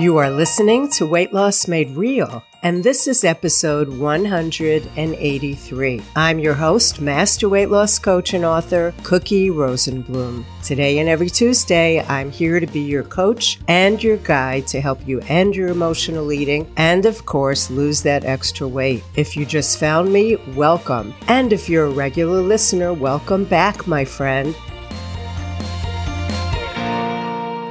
You are listening to Weight Loss Made Real, and this is episode 183. I'm your host, Master Weight Loss Coach and author, Cookie Rosenblum. Today and every Tuesday, I'm here to be your coach and your guide to help you end your emotional eating and, of course, lose that extra weight. If you just found me, welcome. And if you're a regular listener, welcome back, my friend.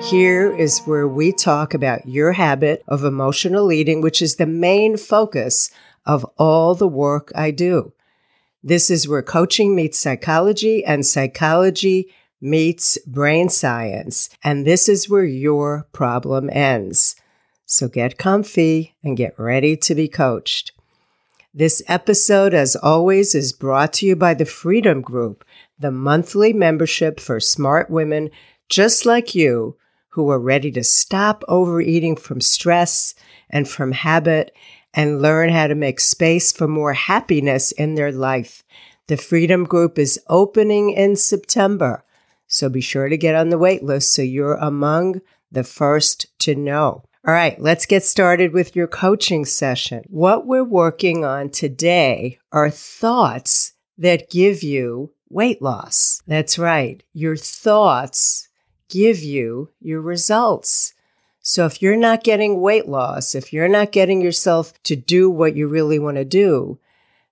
Here is where we talk about your habit of emotional eating, which is the main focus of all the work I do. This is where coaching meets psychology and psychology meets brain science. And this is where your problem ends. So get comfy and get ready to be coached. This episode, as always, is brought to you by the Freedom Group, the monthly membership for smart women just like you who are ready to stop overeating from stress and from habit and learn how to make space for more happiness in their life. The Freedom Group is opening in September, so be sure to get on the wait list so you're among the first to know. All right, let's get started with your coaching session. What we're working on today are thoughts that give you weight loss. That's right. Your thoughts give you your results. So if you're not getting weight loss, if you're not getting yourself to do what you really want to do,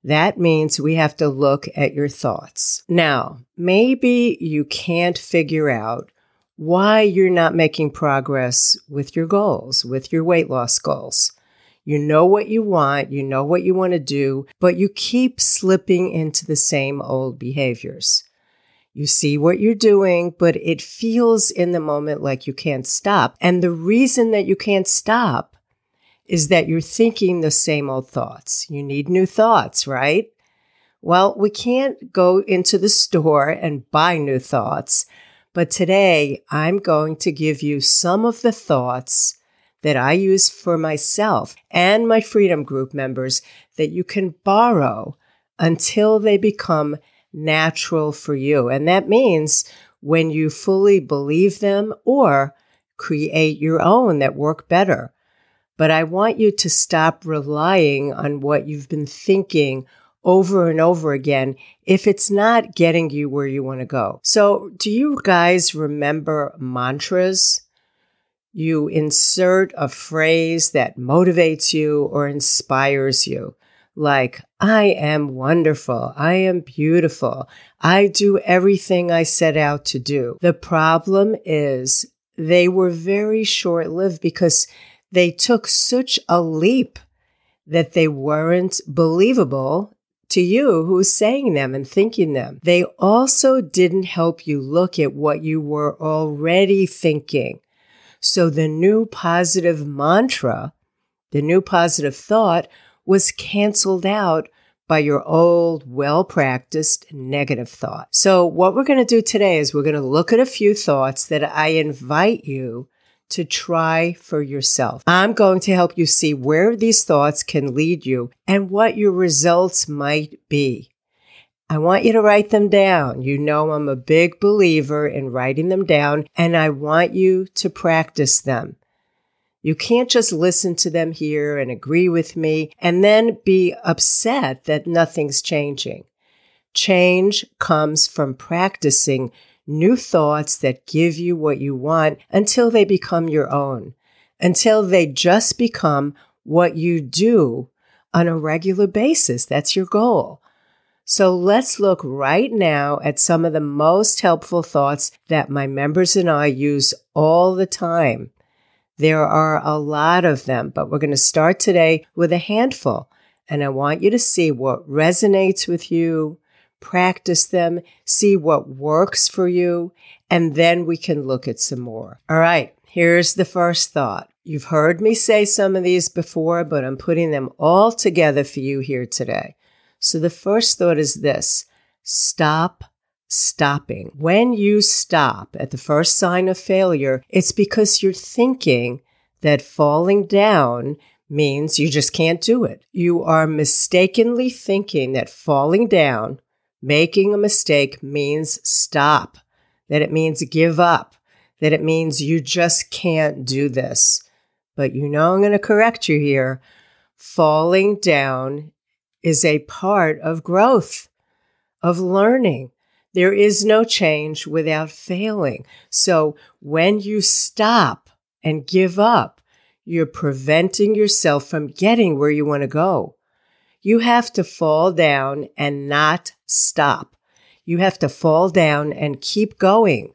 that means we have to look at your thoughts. Now, maybe you can't figure out why you're not making progress with your goals, with your weight loss goals. You know what you want, you know what you want to do, but you keep slipping into the same old behaviors. You see what you're doing, but it feels in the moment like you can't stop. And the reason that you can't stop is that you're thinking the same old thoughts. You need new thoughts, right? Well, we can't go into the store and buy new thoughts, but today I'm going to give you some of the thoughts that I use for myself and my Freedom Group members that you can borrow until they become natural for you. And that means when you fully believe them or create your own that work better. But I want you to stop relying on what you've been thinking over and over again if it's not getting you where you want to go. So, do you guys remember mantras? You insert a phrase that motivates you or inspires you like, I am wonderful. I am beautiful. I do everything I set out to do. The problem is they were very short lived because they took such a leap that they weren't believable to you who's saying them and thinking them. They also didn't help you look at what you were already thinking. So the new positive mantra, the new positive thought was canceled out by your old, well practiced negative thought. So, what we're going to do today is we're going to look at a few thoughts that I invite you to try for yourself. I'm going to help you see where these thoughts can lead you and what your results might be. I want you to write them down. You know, I'm a big believer in writing them down and I want you to practice them. You can't just listen to them here and agree with me and then be upset that nothing's changing. Change comes from practicing new thoughts that give you what you want until they become your own, until they just become what you do on a regular basis. That's your goal. So let's look right now at some of the most helpful thoughts that my members and I use all the time. There are a lot of them, but we're going to start today with a handful. And I want you to see what resonates with you, practice them, see what works for you, and then we can look at some more. All right, here's the first thought. You've heard me say some of these before, but I'm putting them all together for you here today. So the first thought is this stop stopping. When you stop at the first sign of failure, it's because you're thinking that falling down means you just can't do it. You are mistakenly thinking that falling down, making a mistake means stop, that it means give up, that it means you just can't do this. but you know I'm going to correct you here. Falling down is a part of growth, of learning. There is no change without failing. So when you stop and give up, you're preventing yourself from getting where you want to go. You have to fall down and not stop. You have to fall down and keep going.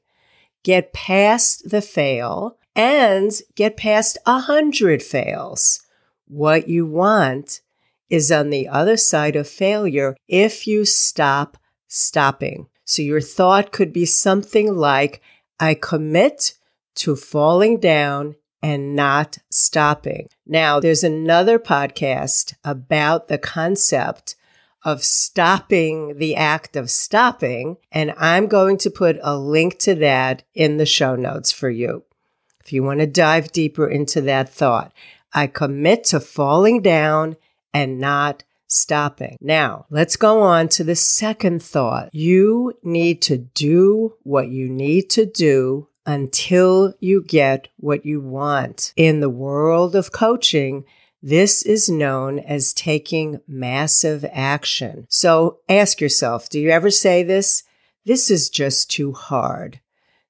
Get past the fail and get past a hundred fails. What you want is on the other side of failure if you stop stopping. So your thought could be something like, I commit to falling down and not stopping. Now, there's another podcast about the concept of stopping the act of stopping, and I'm going to put a link to that in the show notes for you. If you want to dive deeper into that thought, I commit to falling down and not stopping. Now, let's go on to the second thought. You need to do what you need to do until you get what you want. In the world of coaching, this is known as taking massive action. So ask yourself, do you ever say this? This is just too hard.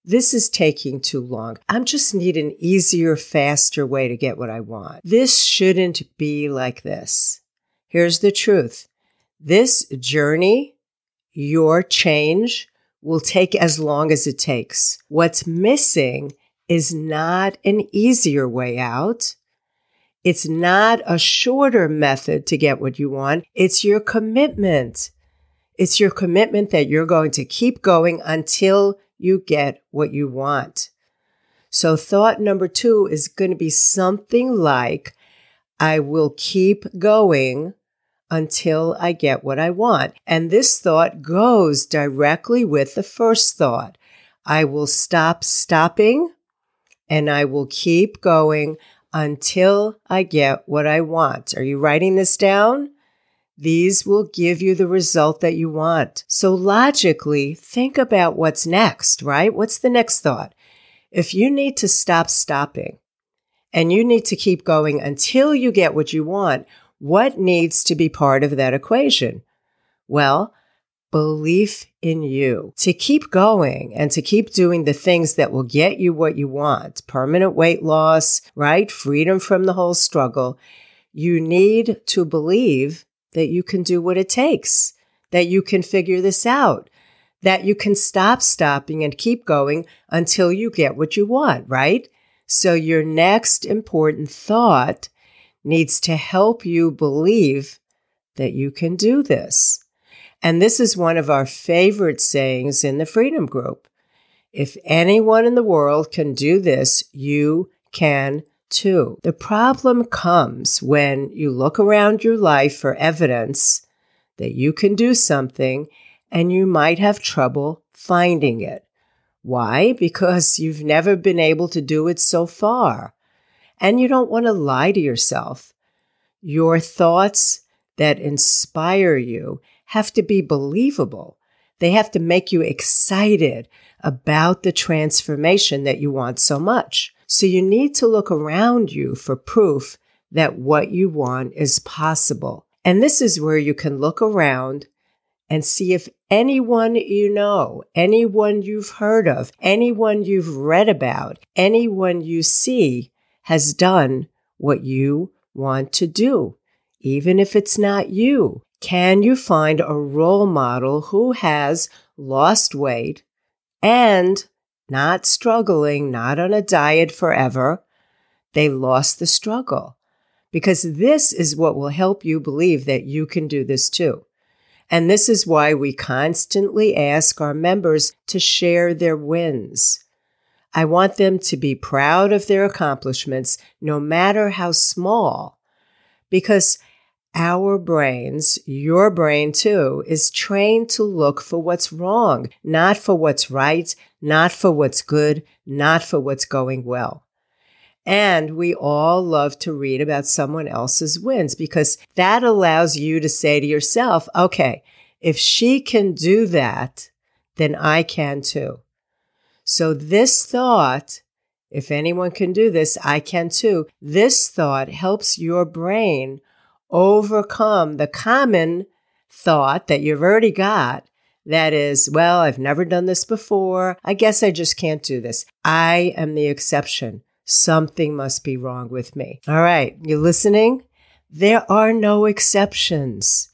This is taking too long. I just need an easier, faster way to get what I want. This shouldn't be like this. Here's the truth. This journey, your change, will take as long as it takes. What's missing is not an easier way out. It's not a shorter method to get what you want. It's your commitment. It's your commitment that you're going to keep going until you get what you want. So thought number two is going to be something like, I will keep going until I get what I want. And this thought goes directly with the first thought. I will stop stopping and I will keep going until I get what I want. Are you writing this down? These will give you the result that you want. So logically, think about what's next, right? What's the next thought? If you need to stop stopping and you need to keep going until you get what you want, what needs to be part of that equation? Well, belief in you to keep going and to keep doing the things that will get you what you want permanent weight loss, right? Freedom from the whole struggle. You need to believe that you can do what it takes, that you can figure this out, that you can stop stopping and keep going until you get what you want, right? So your next important thought needs to help you believe that you can do this. And this is one of our favorite sayings in the Freedom Group. If anyone in the world can do this, you can too. The problem comes when you look around your life for evidence that you can do something and you might have trouble finding it. Why? Because you've never been able to do it so far and you don't want to lie to yourself. Your thoughts that inspire you have to be believable. They have to make you excited about the transformation that you want so much. So you need to look around you for proof that what you want is possible. And this is where you can look around and see if anyone you know, anyone you've heard of, anyone you've read about, anyone you see has done what you want to do, even if it's not you. Can you find a role model who has lost weight and not struggling, not on a diet forever? They lost the struggle because this is what will help you believe that you can do this too. And this is why we constantly ask our members to share their wins. I want them to be proud of their accomplishments, no matter how small, because our brains, your brain too, is trained to look for what's wrong, not for what's right, not for what's good, not for what's going well. And we all love to read about someone else's wins because that allows you to say to yourself, okay, if she can do that, then I can too. So this thought If anyone can do this, I can too. This thought helps your brain overcome the common thought that you've already got that is, well, I've never done this before. I guess I just can't do this. I am the exception. Something must be wrong with me. All right. You listening? There are no exceptions.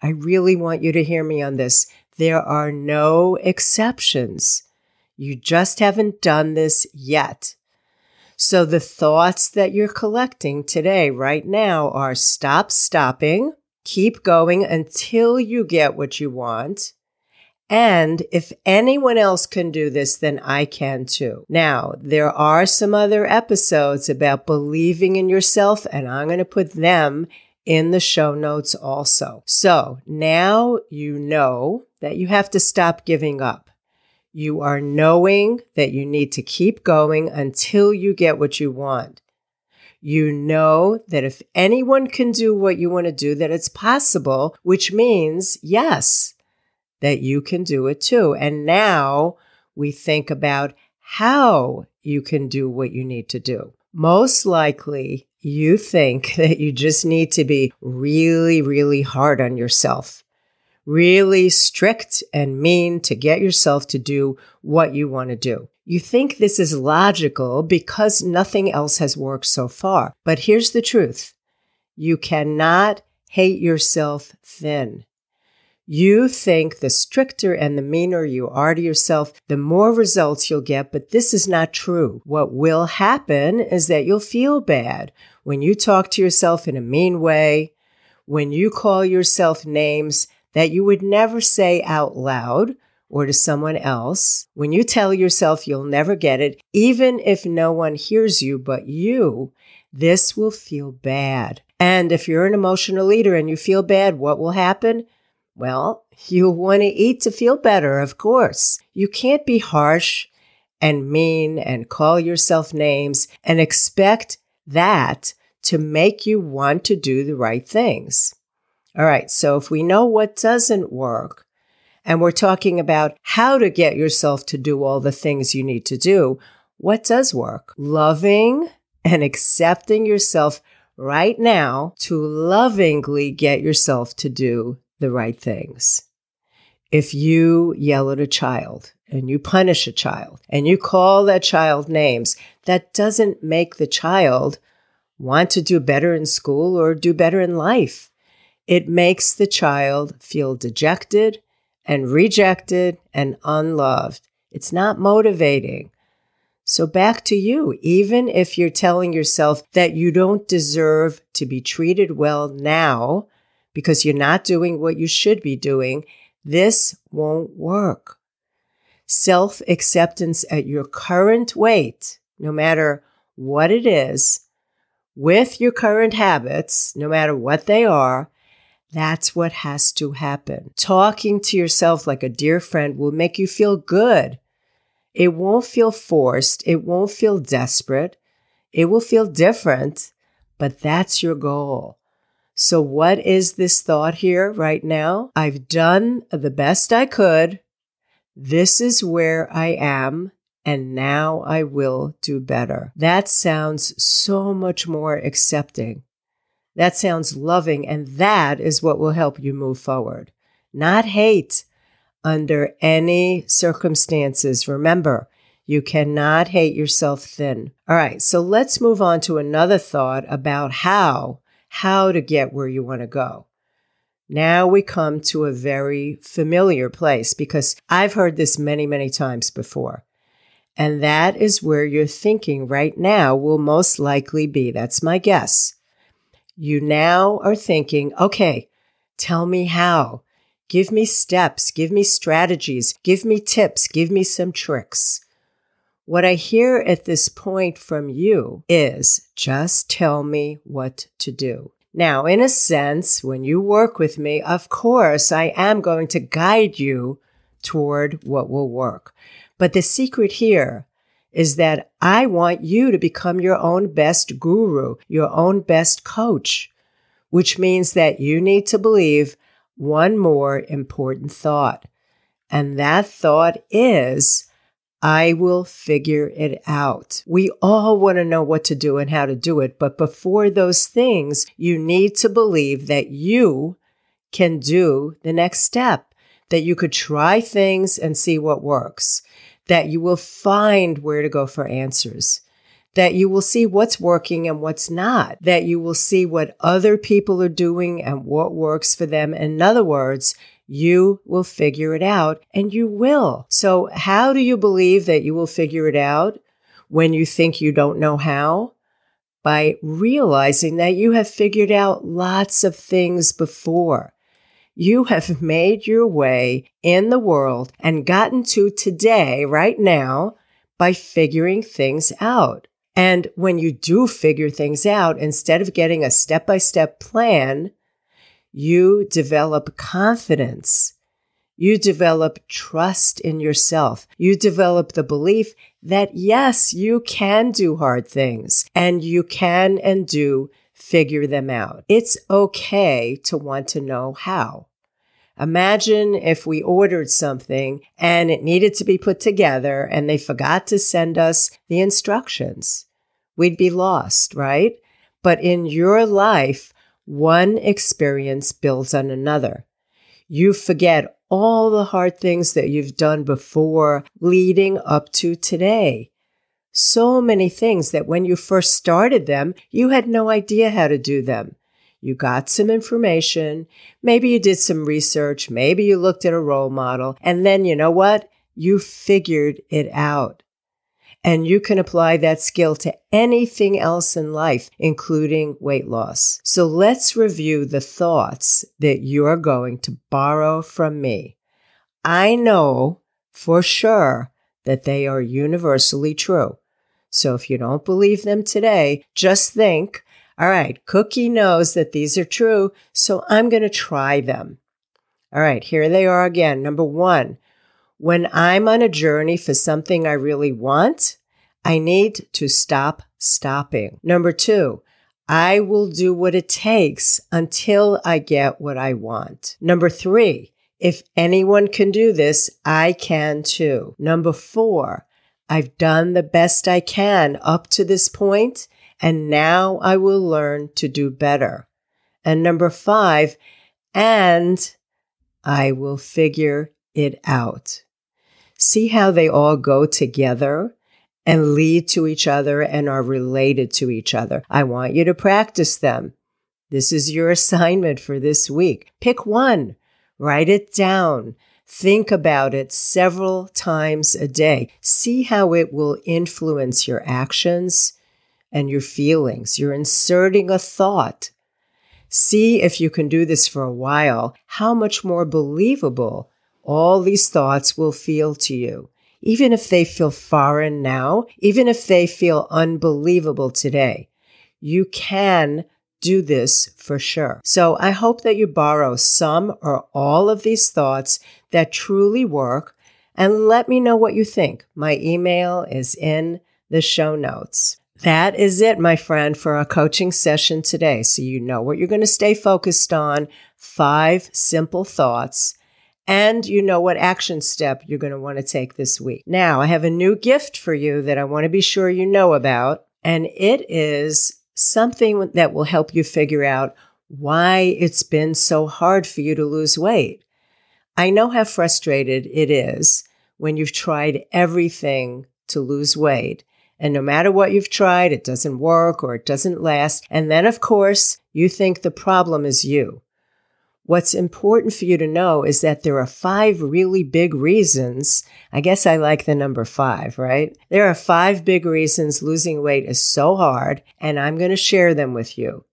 I really want you to hear me on this. There are no exceptions. You just haven't done this yet. So the thoughts that you're collecting today, right now, are stop stopping, keep going until you get what you want. And if anyone else can do this, then I can too. Now, there are some other episodes about believing in yourself, and I'm going to put them in the show notes also. So now you know that you have to stop giving up. You are knowing that you need to keep going until you get what you want. You know that if anyone can do what you want to do, that it's possible, which means, yes, that you can do it too. And now we think about how you can do what you need to do. Most likely, you think that you just need to be really, really hard on yourself, really strict and mean to get yourself to do what you want to do. You think this is logical because nothing else has worked so far. But here's the truth. You cannot hate yourself thin. You think the stricter and the meaner you are to yourself, the more results you'll get, but this is not true. What will happen is that you'll feel bad when you talk to yourself in a mean way, when you call yourself names that you would never say out loud or to someone else, when you tell yourself you'll never get it, even if no one hears you but you, this will feel bad. And if you're an emotional leader and you feel bad, what will happen? Well, you'll want to eat to feel better, of course. You can't be harsh and mean and call yourself names and expect that to make you want to do the right things. All right. So if we know what doesn't work and we're talking about how to get yourself to do all the things you need to do, what does work? Loving and accepting yourself right now to lovingly get yourself to do the right things. If you yell at a child and you punish a child and you call that child names, that doesn't make the child want to do better in school or do better in life. It makes the child feel dejected and rejected and unloved. It's not motivating. So back to you. Even if you're telling yourself that you don't deserve to be treated well now, because you're not doing what you should be doing, this won't work. Self acceptance at your current weight, no matter what it is, with your current habits, no matter what they are, that's what has to happen. Talking to yourself like a dear friend will make you feel good. It won't feel forced. It won't feel desperate. It will feel different, but that's your goal. So what is this thought here right now? I've done the best I could. This is where I am. And now I will do better. That sounds so much more accepting. That sounds loving. And that is what will help you move forward. Not hate under any circumstances. Remember, you cannot hate yourself thin. All right. So let's move on to another thought about how how to get where you want to go. Now we come to a very familiar place because I've heard this many, many times before. And that is where your thinking right now will most likely be. That's my guess. You now are thinking, okay, tell me how. Give me steps, give me strategies, give me tips, give me some tricks. What I hear at this point from you is just tell me what to do. Now, in a sense, when you work with me, of course, I am going to guide you toward what will work. But the secret here is that I want you to become your own best guru, your own best coach, which means that you need to believe one more important thought. And that thought is I will figure it out. We all want to know what to do and how to do it. But before those things, you need to believe that you can do the next step, that you could try things and see what works, that you will find where to go for answers, that you will see what's working and what's not, that you will see what other people are doing and what works for them. In other words, you will figure it out and you will. So how do you believe that you will figure it out when you think you don't know how? By realizing that you have figured out lots of things before. You have made your way in the world and gotten to today, right now, by figuring things out. And when you do figure things out, instead of getting a step by step plan, you develop confidence. You develop trust in yourself. You develop the belief that yes, you can do hard things and you can and do figure them out. It's okay to want to know how. Imagine if we ordered something and it needed to be put together and they forgot to send us the instructions. We'd be lost, right? But in your life, one experience builds on another. You forget all the hard things that you've done before leading up to today. So many things that when you first started them, you had no idea how to do them. You got some information. Maybe you did some research. Maybe you looked at a role model. And then you know what? You figured it out. And you can apply that skill to anything else in life, including weight loss. So let's review the thoughts that you're going to borrow from me. I know for sure that they are universally true. So if you don't believe them today, just think, all right, Cookie knows that these are true, so I'm going to try them. All right, here they are again. Number one, when I'm on a journey for something I really want, I need to stop stopping. Number two, I will do what it takes until I get what I want. Number three, if anyone can do this, I can too. Number four, I've done the best I can up to this point, and now I will learn to do better. And number five, and I will figure it out. See how they all go together and lead to each other and are related to each other. I want you to practice them. This is your assignment for this week. Pick one, write it down. Think about it several times a day. See how it will influence your actions and your feelings. You're inserting a thought. See if you can do this for a while, how much more believable all these thoughts will feel to you. Even if they feel foreign now, even if they feel unbelievable today, you can do this for sure. So I hope that you borrow some or all of these thoughts that truly work and let me know what you think. My email is in the show notes. That is it, my friend, for our coaching session today. So you know what you're going to stay focused on. Five simple thoughts and you know what action step you're going to want to take this week. Now, I have a new gift for you that I want to be sure you know about, and it is something that will help you figure out why it's been so hard for you to lose weight. I know how frustrated it is when you've tried everything to lose weight. And no matter what you've tried, it doesn't work or it doesn't last. And then, of course, you think the problem is you. What's important for you to know is that there are five really big reasons. I guess I like the number five, right? There are five big reasons losing weight is so hard, and I'm going to share them with you.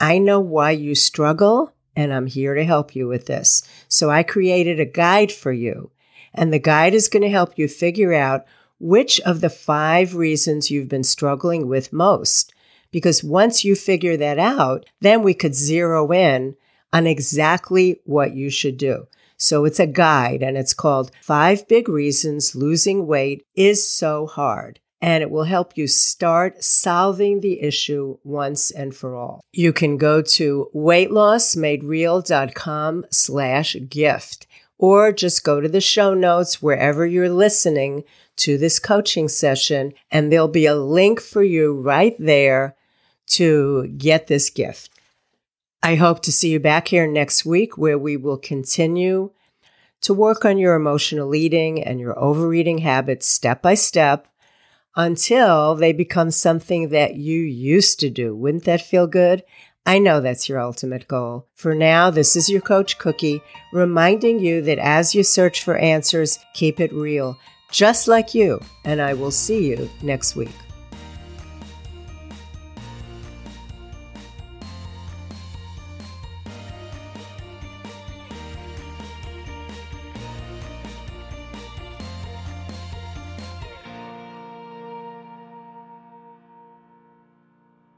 I know why you struggle, and I'm here to help you with this. So I created a guide for you, and the guide is going to help you figure out which of the five reasons you've been struggling with most. Because once you figure that out, then we could zero in on exactly what you should do. So it's a guide and it's called Five Big Reasons Losing Weight is So Hard. And it will help you start solving the issue once and for all. You can go to weightlossmadereal.com slash gift. or just go to the show notes wherever you're listening to this coaching session, and there'll be a link for you right there to get this gift. I hope to see you back here next week where we will continue to work on your emotional eating and your overeating habits step by step until they become something that you used to do. Wouldn't that feel good? I know that's your ultimate goal. For now, this is your coach Cookie, reminding you that as you search for answers, keep it real, just like you, and I will see you next week.